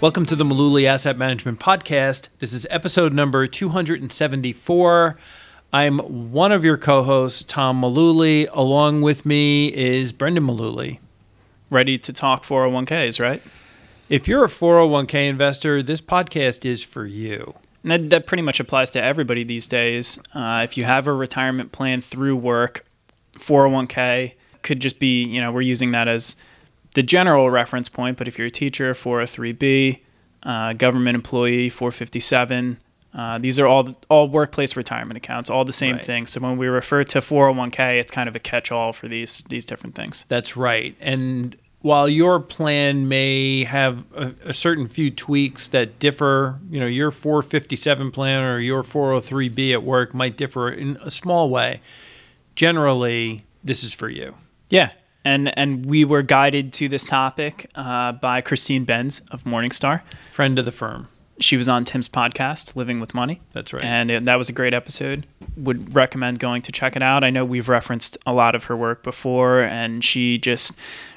Welcome to the Mullooly Asset Management Podcast. This is episode number 274. I'm one of your co hosts, Tom Mullooly. Along with me is Brendan Mullooly. Ready to talk 401ks, right? If you're a 401k investor, this podcast is for you. And that, that pretty much applies to everybody these days. Uh, if you have a retirement plan through work, 401k could just be, you know, we're using that as the general reference point, but if you're a teacher, 403b, uh, government employee, 457, uh, these are all all workplace retirement accounts, all the same Right. thing. So when we refer to 401k, it's kind of a catch-all for these these different things. That's right. And while your plan may have a, a certain few tweaks that differ, you know, your 457 plan or your 403b at work might differ in a small way. Generally, this is for you. Yeah, and and we were guided to this topic uh, by Christine Benz of Morningstar. Friend of the firm. She was on Tim's podcast, Living with Money. That's right. And it, that was a great episode. Would recommend going to check it out. I know we've referenced a lot of her work before, and she just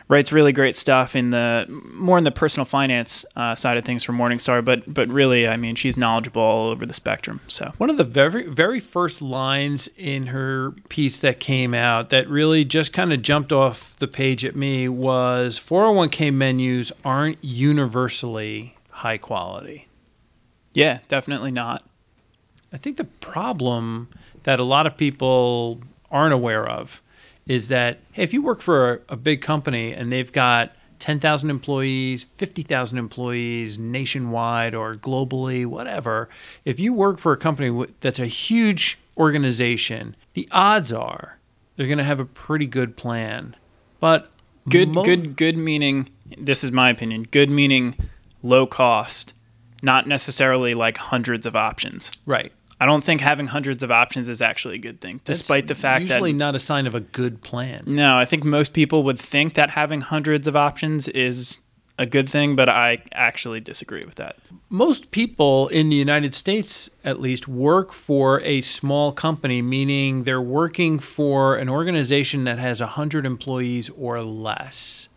writes really great stuff in the more in the personal finance uh, side of things for Morningstar. But but really, I mean, she's knowledgeable all over the spectrum. So One of the very very first lines in her piece that came out that really just kind of jumped off the page at me was 401k menus aren't universally high quality. yeah, definitely not. I think the problem that a lot of people aren't aware of is that hey, if you work for a, a big company and they've got 10,000 employees, 50,000 employees nationwide or globally, whatever, if you work for a company that's a huge organization, the odds are they're going to have a pretty good plan. But Good, mo- good, good meaning. This is my opinion. Good meaning low cost, not necessarily like hundreds of options. right. I don't think having hundreds of options is actually a good thing, despite the fact that usually not a sign of a good plan. No, I think most people would think that having hundreds of options is a good thing, but I actually disagree with that. most people in the United States, at least, work for a small company, meaning they're working for an organization that has 100 employees or less.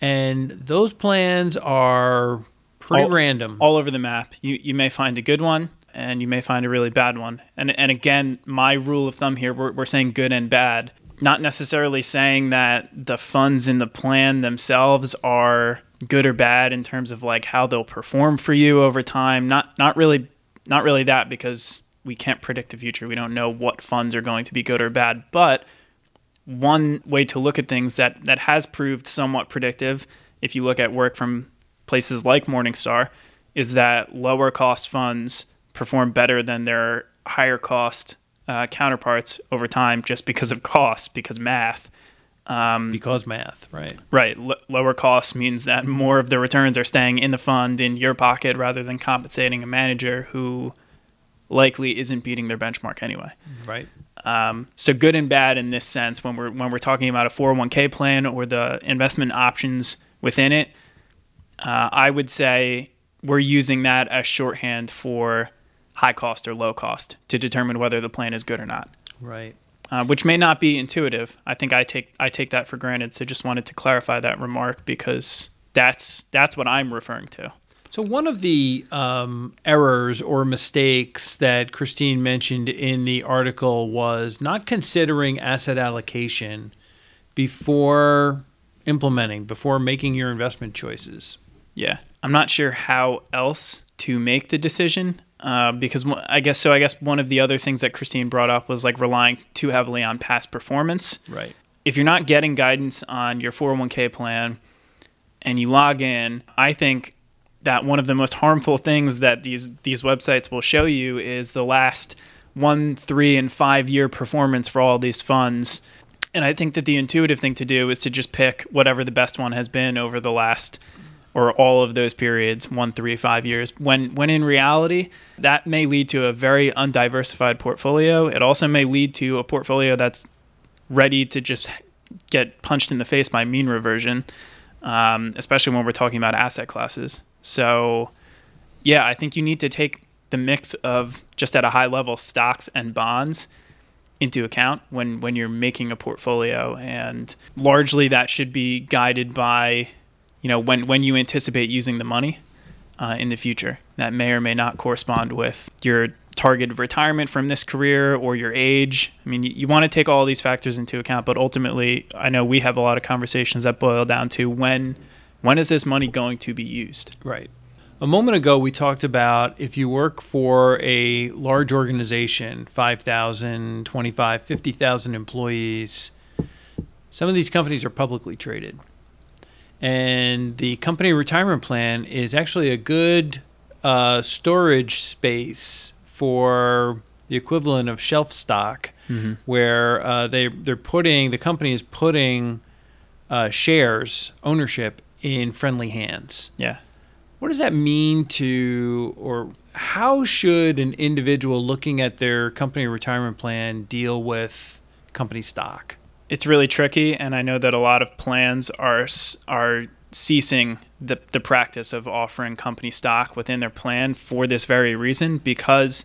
And those plans are pretty All- random. All over the map. You you may find a good one and you may find a really bad one. And and again, my rule of thumb here, we're, we're saying good and bad, not necessarily saying that the funds in the plan themselves are good or bad in terms of like how they'll perform for you over time. Not not really not really that because we can't predict the future. We don't know what funds are going to be good or bad, but one way to look at things that that has proved somewhat predictive if you look at work from places like Morningstar is that lower cost funds perform better than their higher cost uh, counterparts over time just because of cost because math because math, right? right L- lower cost means that more of the returns are staying in the fund in your pocket rather than compensating a manager who likely isn't beating their benchmark anyway Right. um, so good and bad in this sense when we're when we're talking about a 401k plan or the investment options within it. Uh, I would say we're using that as shorthand for high cost or low cost to determine whether the plan is good or not, Right. uh, which may not be intuitive. I think I take I take that for granted. So just wanted to clarify that remark because that's that's what I'm referring to. So one of the um, errors or mistakes that Christine mentioned in the article was not considering asset allocation before implementing, before making your investment choices. Yeah, I'm not sure how else to make the decision uh, because I guess so. I guess one of the other things that Christine brought up was like relying too heavily on past performance. Right. If you're not getting guidance on your 401k plan and you log in, I think that one of the most harmful things that these these websites will show you is the last one, three, and five year performance for all these funds. And I think that the intuitive thing to do is to just pick whatever the best one has been over the last or all of those periods, one, three, five years. When when in reality, that may lead to a very undiversified portfolio. It also may lead to a portfolio that's ready to just get punched in the face by mean reversion, um, especially when we're talking about asset classes. So, yeah, I think you need to take the mix of just at a high level stocks and bonds into account when when you're making a portfolio and largely that should be guided by you know when when you anticipate using the money uh, in the future that may or may not correspond with your targeted retirement from this career or your age. I mean, you, you want to take all these factors into account, but ultimately, I know we have a lot of conversations that boil down to when when is this money going to be used? Right. A moment ago, we talked about if you work for a large organization, 5,000, 25, 50,000 employees, some of these companies are publicly traded. And the company retirement plan is actually a good uh, storage space for the equivalent of shelf stock, Mm-hmm. where uh, they they're putting the company is putting uh, shares ownership in friendly hands. Yeah. What does that mean to, or how should an individual looking at their company retirement plan deal with company stock? It's really tricky, and I know that a lot of plans are are ceasing the the practice of offering company stock within their plan for this very reason. Because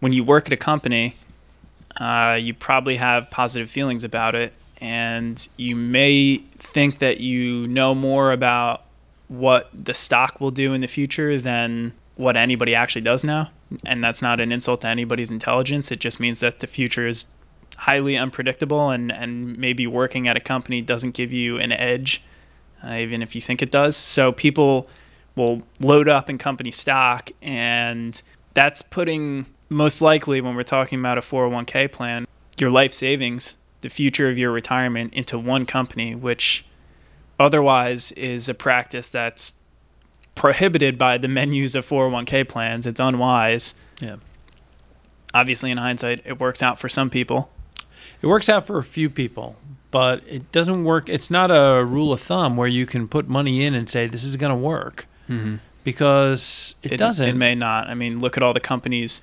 when you work at a company, uh, you probably have positive feelings about it, and you may think that you know more about what the stock will do in the future than what anybody actually does now. And that's not an insult to anybody's intelligence. It just means that the future is highly unpredictable and, and maybe working at a company doesn't give you an edge, uh, even if you think it does. So people will load up in company stock, and that's putting most likely when we're talking about a 401k plan, your life savings, the future of your retirement into one company, which otherwise is a practice that's prohibited by the menus of 401k plans. It's unwise. Yeah. Obviously, in hindsight, it works out for some people. It works out for a few people, but it doesn't work. It's not a rule of thumb where you can put money in and say this is going to work Mm-hmm. because it, doesn't. It may not. I mean, look at all the companies.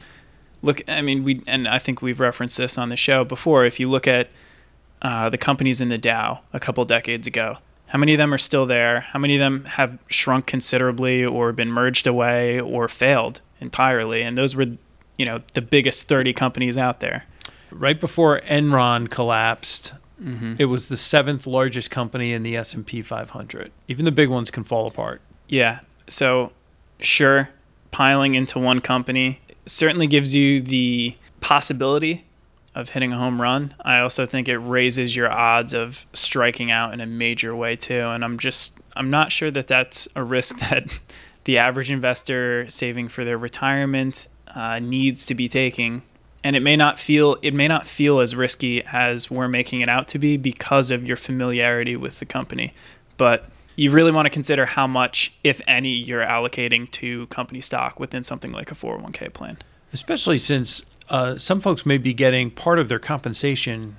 Look, I mean, we and I think we've referenced this on the show before. If you look at uh, the companies in the Dow a couple decades ago, how many of them are still there? How many of them have shrunk considerably, or been merged away, or failed entirely? And those were, you know, the biggest thirty companies out there. Right before Enron collapsed, Mm-hmm. it was the seventh largest company in the S and P 500. Even the big ones can fall apart. Yeah. So, sure, piling into one company certainly gives you the possibility of hitting a home run. I also think it raises your odds of striking out in a major way too. And I'm just I'm not sure that that's a risk that the average investor saving for their retirement uh, needs to be taking. And it may not feel it may not feel as risky as we're making it out to be because of your familiarity with the company. But you really want to consider how much, if any, you're allocating to company stock within something like a 401k plan. especially since uh, some folks may be getting part of their compensation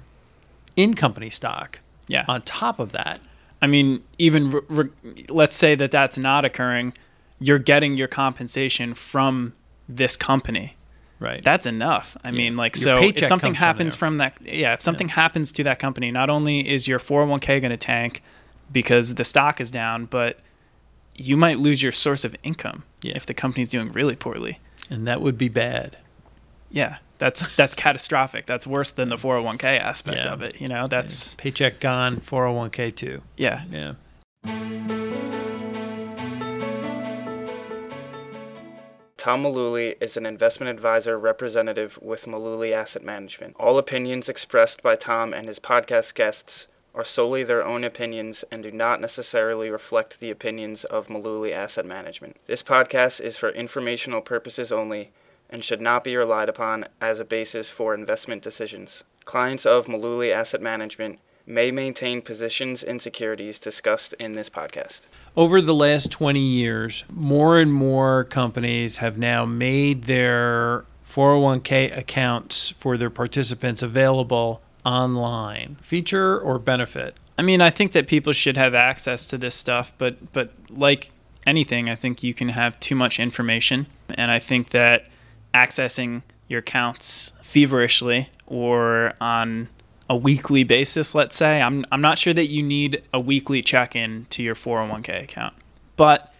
in company stock. Yeah. On top of that, I mean, even re- re- let's say that that's not occurring, you're getting your compensation from this company. Right? That's enough. I mean, like, Your so if something comes from happens from, that, yeah, if something happens to that company, not only is your 401k going to tank because the stock is down, but you might lose your source of income Yeah. if the company's doing really poorly. and that would be bad. Yeah, that's that's catastrophic. That's worse than the 401k aspect Yeah. of it. You know, that's Paycheck gone, 401k too. yeah. Yeah. Tom Mullooly is an investment advisor representative with Mullooly Asset Management. All opinions expressed by Tom and his podcast guests are solely their own opinions and do not necessarily reflect the opinions of Mullooly Asset Management. This podcast is for informational purposes only and should not be relied upon as a basis for investment decisions. Clients of Mullooly Asset Management may maintain positions in securities discussed in this podcast. Over the last 20 years, more and more companies have now made their 401k accounts for their participants available online. Feature or benefit? I mean, I think that people should have access to this stuff, but but like anything, I think you can have too much information, and I think that accessing your accounts feverishly or on a weekly basis, let's say, I'm I'm not sure that you need a weekly check-in to your 401k account, but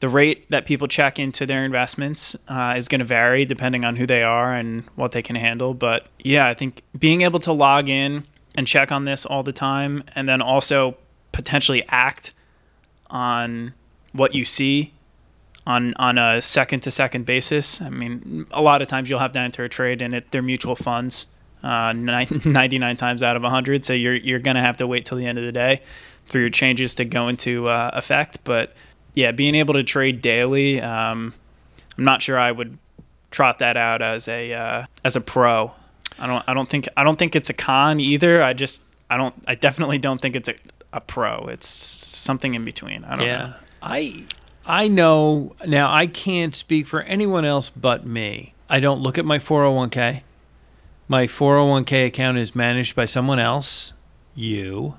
the rate that people check into their investments uh, is going to vary depending on who they are and what they can handle. But yeah, I think being able to log in and check on this all the time and then also potentially act on what you see on on a second to second basis. I mean, a lot of times you'll have to enter a trade and it they're mutual funds. Uh, 99 times out of 100 so you're you're going to have to wait till the end of the day for your changes to go into uh, effect. But yeah being able to trade daily um, I'm not sure I would trot that out as a uh, as a pro. I don't I don't think I don't think it's a con either. I just I don't I definitely don't think it's a, a pro. It's something in between. I don't yeah. know. I I know now I can't speak for anyone else but me. I don't look at my 401k. My 401k account is managed by someone else, you.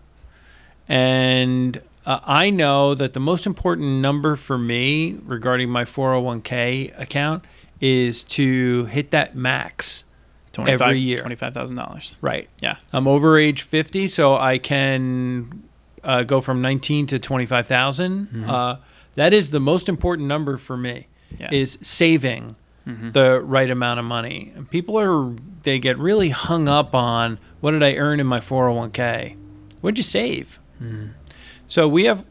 And uh, I know that the most important number for me regarding my 401k account is to hit that max every year. $25,000 Right. yeah I'm over age 50, so I can uh, go from 19 to 25,000. Uh, that is the most important number for me. Yeah. Is saving the right amount of money. And people are they get really hung up on what did I earn in my 401k? What'd you save? So we have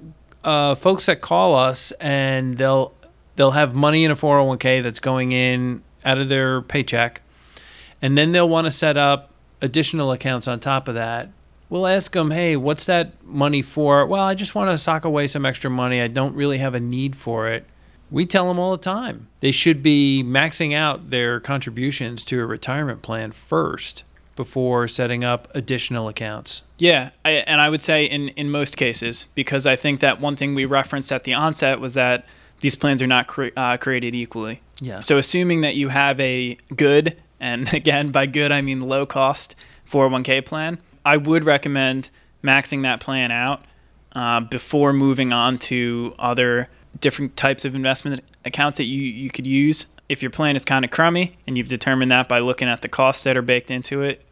uh, folks that call us and they'll they'll have money in a 401k that's going in out of their paycheck, and then they'll want to set up additional accounts on top of that. We'll ask them, hey, what's that money for? Well, I just want to sock away some extra money. I don't really have a need for it. We tell them all the time they should be maxing out their contributions to a retirement plan first before setting up additional accounts. Yeah, I, and I would say in, in most cases, because I think that one thing we referenced at the onset was that these plans are not cre- uh, created equally. Yeah. So assuming that you have a good, and again by good I mean low cost 401k plan, I would recommend maxing that plan out uh, before moving on to other different types of investment accounts that you, you could use. If your plan is kind of crummy and you've determined that by looking at the costs that are baked into it,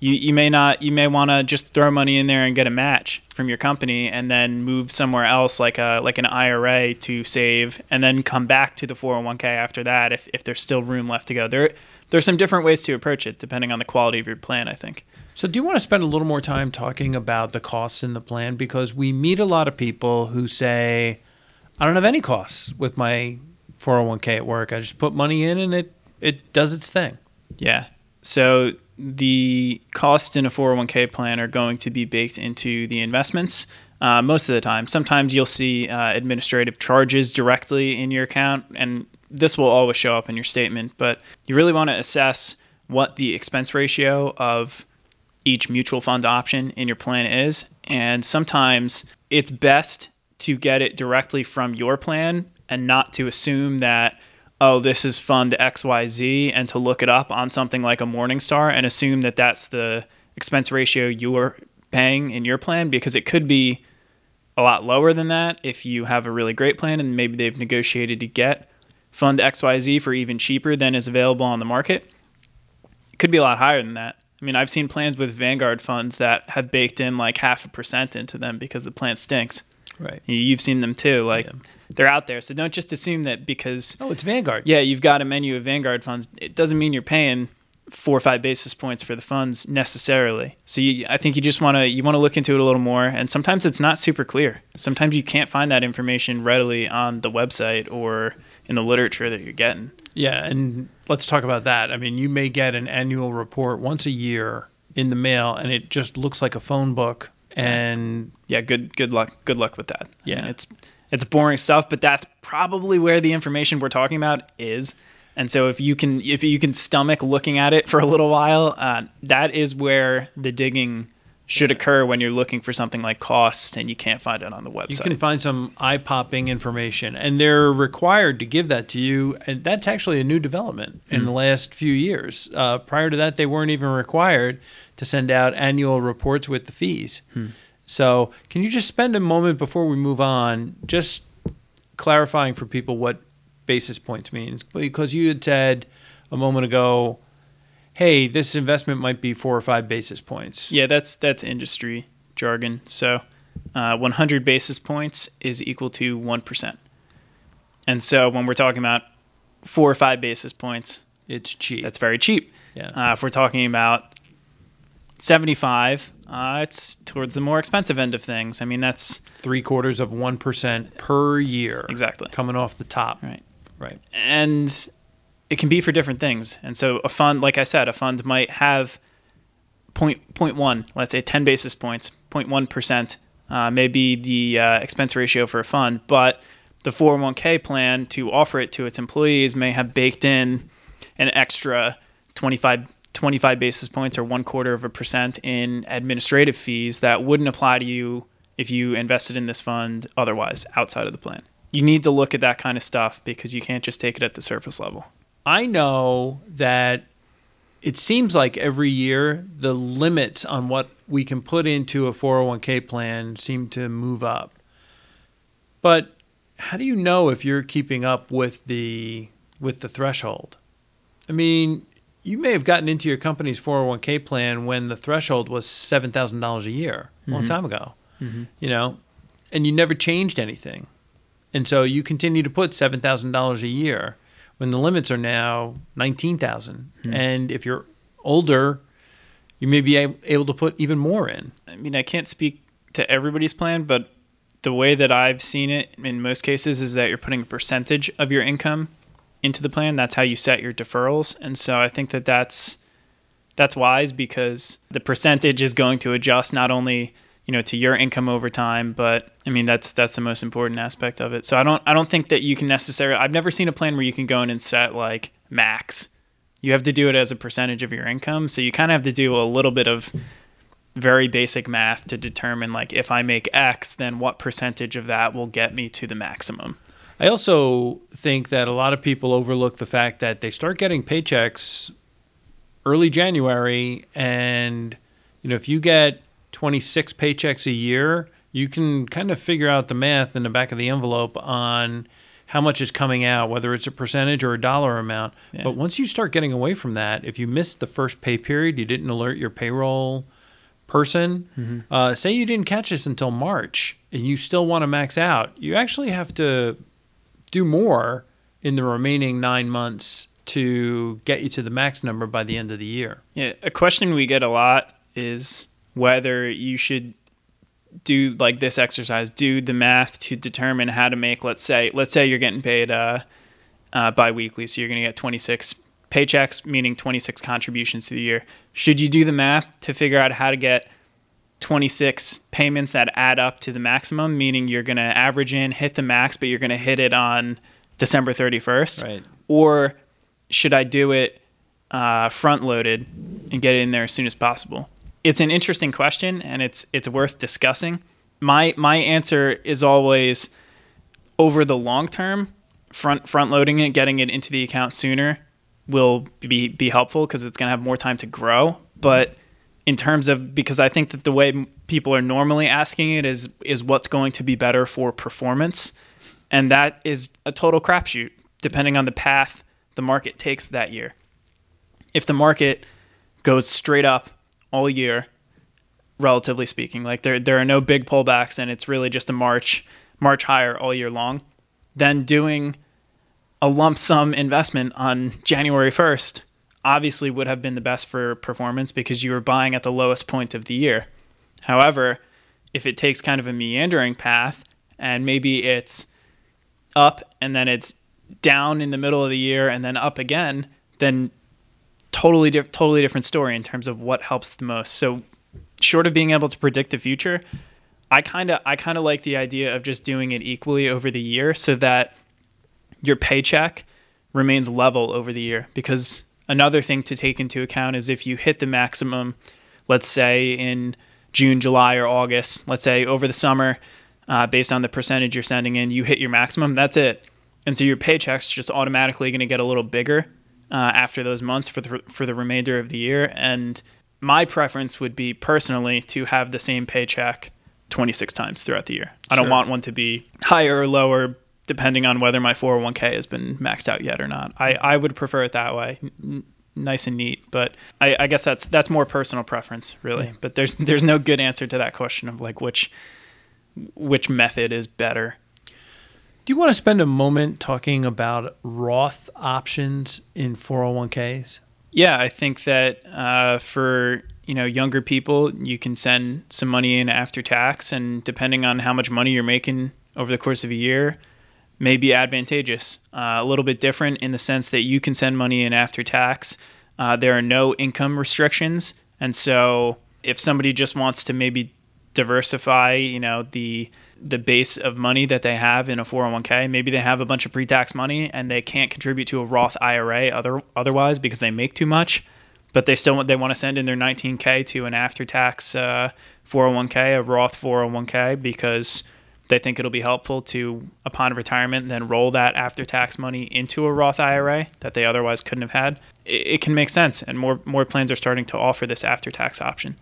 you, you may not you may want to just throw money in there and get a match from your company and then move somewhere else like a like an IRA to save and then come back to the 401k after that if, if there's still room left to go. There there's some different ways to approach it depending on the quality of your plan, I think. So, do you want to spend a little more time talking about the costs in the plan? Because we meet a lot of people who say, I don't have any costs with my 401k at work. I just put money in and it, it does its thing. Yeah. So the costs in a 401k plan are going to be baked into the investments uh, most of the time. Sometimes you'll see uh, administrative charges directly in your account, and this will always show up in your statement. But you really want to assess what the expense ratio of each mutual fund option in your plan is. And sometimes it's best to get it directly from your plan and not to assume that, oh, this is fund XYZ and to look it up on something like a Morningstar and assume that that's the expense ratio you're paying in your plan because it could be a lot lower than that if you have a really great plan and maybe they've negotiated to get fund XYZ for even cheaper than is available on the market. It could be a lot higher than that. I mean, I've seen plans with Vanguard funds that have baked in like half a percent into them because the plan stinks. Right. You've seen them too. Like Yeah. they're out there. So don't just assume that because Oh, it's Vanguard. yeah, you've got a menu of Vanguard funds, it doesn't mean you're paying four or five basis points for the funds necessarily. So you, I think you just want to you want to look into it a little more. And sometimes it's not super clear. Sometimes you can't find that information readily on the website or in the literature that you're getting. Yeah, and let's talk about that. I mean, you may get an annual report once a year in the mail, and it just looks like a phone book. And Yeah, good good luck good luck with that. I Yeah. mean, it's it's boring stuff, but that's probably where the information we're talking about is. And so if you can if you can stomach looking at it for a little while, uh, that is where the digging should occur when you're looking for something like cost and you can't find it on the website. you can find some eye-popping information, and they're required to give that to you. And that's actually a new development in the last few years. Uh, prior to that, they weren't even required to send out annual reports with the fees. So, can you just spend a moment before we move on, just clarifying for people what basis points means? Because you had said a moment ago, "Hey, this investment might be four or five basis points." yeah, that's that's industry jargon. So uh, 100 basis points is equal to one percent. And so when we're talking about four or five basis points, It's cheap. that's very cheap. yeah. Uh, if we're talking about 75, uh, it's towards the more expensive end of things. I mean, that's Three quarters of 1% per year. exactly. Coming off the top. Right. Right. and it can be for different things. And so a fund, like I said, a fund might have point point one, let's say ten basis points, 0.1 percent, uh, maybe the uh, expense ratio for a fund, but the 401k plan to offer it to its employees may have baked in an extra 25, 25 basis points or one quarter of a percent in administrative fees that wouldn't apply to you if you invested in this fund otherwise outside of the plan. You need to look at that kind of stuff because you can't just take it at the surface level. I know that it seems like every year the limits on what we can put into a 401k plan seem to move up. But how do you know if you're keeping up with the with the threshold? I mean, you may have gotten into your company's 401k plan when the threshold was $7,000 a year, a long mm-hmm. time ago. Mm-hmm. You know, and you never changed anything. And so you continue to put $7,000 a year when the limits are now 19,000. Mm-hmm. And if you're older, you may be able to put even more in. I mean, I can't speak to everybody's plan, but the way that I've seen it in most cases is that you're putting a percentage of your income into the plan. That's how you set your deferrals. And so I think that that's that's wise because the percentage is going to adjust not only you know to your income over time but i mean that's that's the most important aspect of it so i don't i don't think that you can necessarily i've never seen a plan where you can go in and set like max you have to do it as a percentage of your income so you kind of have to do a little bit of very basic math to determine like if i make x then what percentage of that will get me to the maximum I also think that a lot of people overlook the fact that they start getting paychecks early January and you know if you get 26 paychecks a year, you can kind of figure out the math in the back of the envelope on how much is coming out, whether it's a percentage or a dollar amount. Yeah. But once you start getting away from that, if you missed the first pay period, you didn't alert your payroll person, uh, say you didn't catch this until March and you still want to max out, you actually have to do more in the remaining nine months to get you to the max number by the end of the year. Yeah, a question we get a lot is whether you should do like this exercise, do the math to determine how to make. Let's say, let's say you're getting paid uh, uh, biweekly, so you're going to get 26 paychecks, meaning 26 contributions to the year. Should you do the math to figure out how to get 26 payments that add up to the maximum, meaning you're going to average in, hit the max, but you're going to hit it on December 31st? Right. Or should I do it uh, front loaded and get it in there as soon as possible? It's an interesting question and it's it's worth discussing. My my answer is always over the long term, front front loading it, getting it into the account sooner will be be helpful because it's going to have more time to grow. But in terms of because I think that the way people are normally asking it is is what's going to be better for performance, and that is a total crapshoot depending on the path the market takes that year. If the market goes straight up all year, relatively speaking, like there there are no big pullbacks and it's really just a march march higher all year long, then doing a lump sum investment on January 1st obviously would have been the best for performance because you were buying at the lowest point of the year. However, if it takes kind of a meandering path and maybe it's up and then it's down in the middle of the year and then up again, then totally totally different story in terms of what helps the most. So short of being able to predict the future, I kind of I kind of like the idea of just doing it equally over the year so that your paycheck remains level over the year because another thing to take into account is if you hit the maximum let's say in June, July or August, let's say over the summer uh, based on the percentage you're sending in, you hit your maximum, that's it. And so your paycheck's just automatically going to get a little bigger uh, after those months for the for the remainder of the year. And my preference would be personally to have the same paycheck 26 times throughout the year. I don't Sure. want one to be higher or lower depending on whether my 401k has been maxed out yet or not. I, I would prefer it that way. N- nice and neat, but I, I guess that's that's more personal preference, really. But there's there's no good answer to that question of like which which method is better. Do you want to spend a moment talking about Roth options in 401ks? Yeah, I think that uh, for you know younger people, you can send some money in after tax, and depending on how much money you're making over the course of a year, may be advantageous. Uh, a little bit different in the sense that you can send money in after tax. Uh, there are no income restrictions, and so if somebody just wants to maybe diversify, you know, the the base of money that they have in a 401k, maybe they have a bunch of pre-tax money and they can't contribute to a Roth IRA other otherwise because they make too much, but they still they want to send in their 19k to an after-tax uh, 401k, a Roth 401k because they think it'll be helpful to upon retirement then roll that after-tax money into a Roth IRA that they otherwise couldn't have had. It, it can make sense, and more more plans are starting to offer this after-tax option.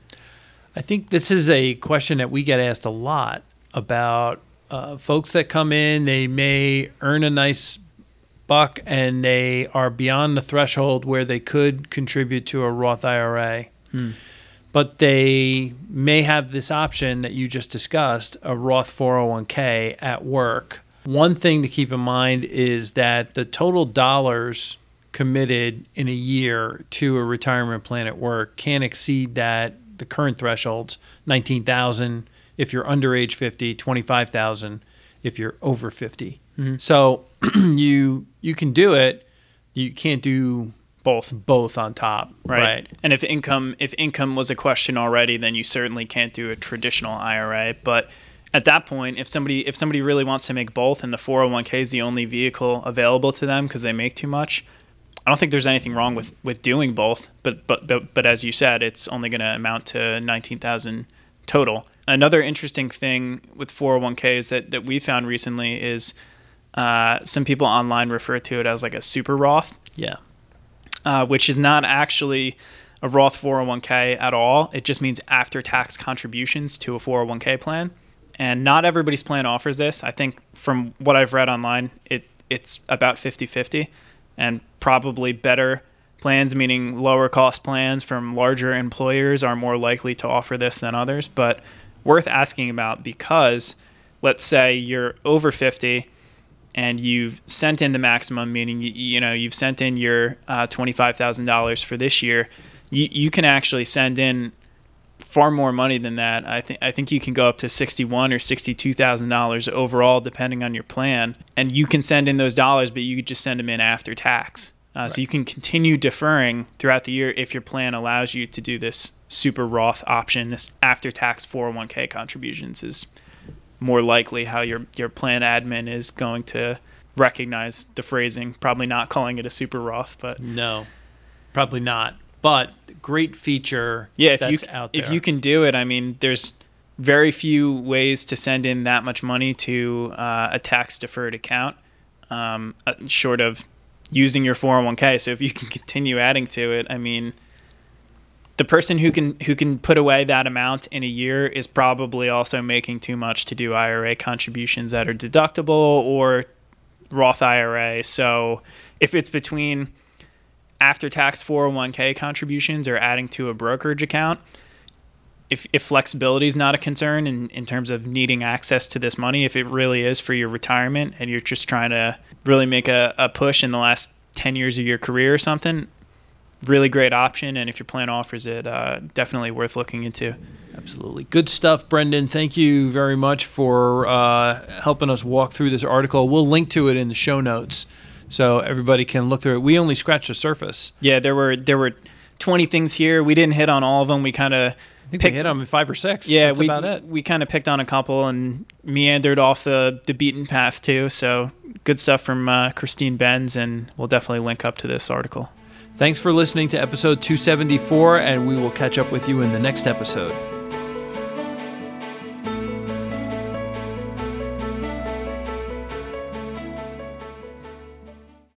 I think this is a question that we get asked a lot about uh, folks that come in. They may earn a nice buck and they are beyond the threshold where they could contribute to a Roth IRA. Hmm. But they may have this option that you just discussed a Roth 401k at work. One thing to keep in mind is that the total dollars committed in a year to a retirement plan at work can't exceed that the current thresholds 19,000 if you're under age 50 25,000 if you're over 50 mm-hmm. so you you can do it. You can't do Both. both on top right? And if income if income was a question already, then you certainly can't do a traditional IRA. But at that point, if somebody if somebody really wants to make both, and the 401k is the only vehicle available to them because they make too much, I don't think there's anything wrong with with doing both. But but but, but as you said, it's only going to amount to nineteen thousand total. Another interesting thing with 401ks that that we found recently is uh, some people online refer to it as like a super Roth yeah uh, which is not actually a Roth 401k at all. It just means after tax contributions to a 401k plan. And not everybody's plan offers this. I think from what I've read online, it it's about 50-50 and probably better plans meaning lower cost plans from larger employers are more likely to offer this than others, but worth asking about because let's say you're over 50 and you've sent in the maximum, meaning you, you know you've sent in your uh, twenty five thousand dollars for this year, you you can actually send in far more money than that. I think I think you can go up to sixty one or sixty two thousand dollars overall, depending on your plan, and you can send in those dollars, but you could just send them in after tax. Uh, So you can continue deferring throughout the year if your plan allows you to do this super Roth option. This after tax four hundred one k contributions is more likely how your your plan admin is going to recognize the phrasing. Probably not calling it a super Roth, but no probably not but great feature yeah, if that's you out there if you can do it, I mean, there's very few ways to send in that much money to uh, a tax deferred account, um, uh, short of using your 401k. So if you can continue adding to it, I mean, the person who can who can put away that amount in a year is probably also making too much to do IRA contributions that are deductible or Roth IRA. So if it's between after tax 401k contributions or adding to a brokerage account, if, if flexibility is not a concern in, in terms of needing access to this money, if it really is for your retirement and you're just trying to really make a, a push in the last 10 years of your career or something, really great option. And if your plan offers it, uh, definitely worth looking into. Absolutely. Good stuff, Brendan. Thank you very much for uh, helping us walk through this article. We'll link to it in the show notes so everybody can look through it. We only scratched the surface. Yeah, there were there were 20 things here. We didn't hit on all of them. We kind of I think we hit them in five or six. Yeah, That's we, about it. We kind of picked on a couple and meandered off the, the beaten path too. So good stuff from uh, Christine Benz, and we'll definitely link up to this article. Thanks for listening to episode 274, and we will catch up with you in the next episode.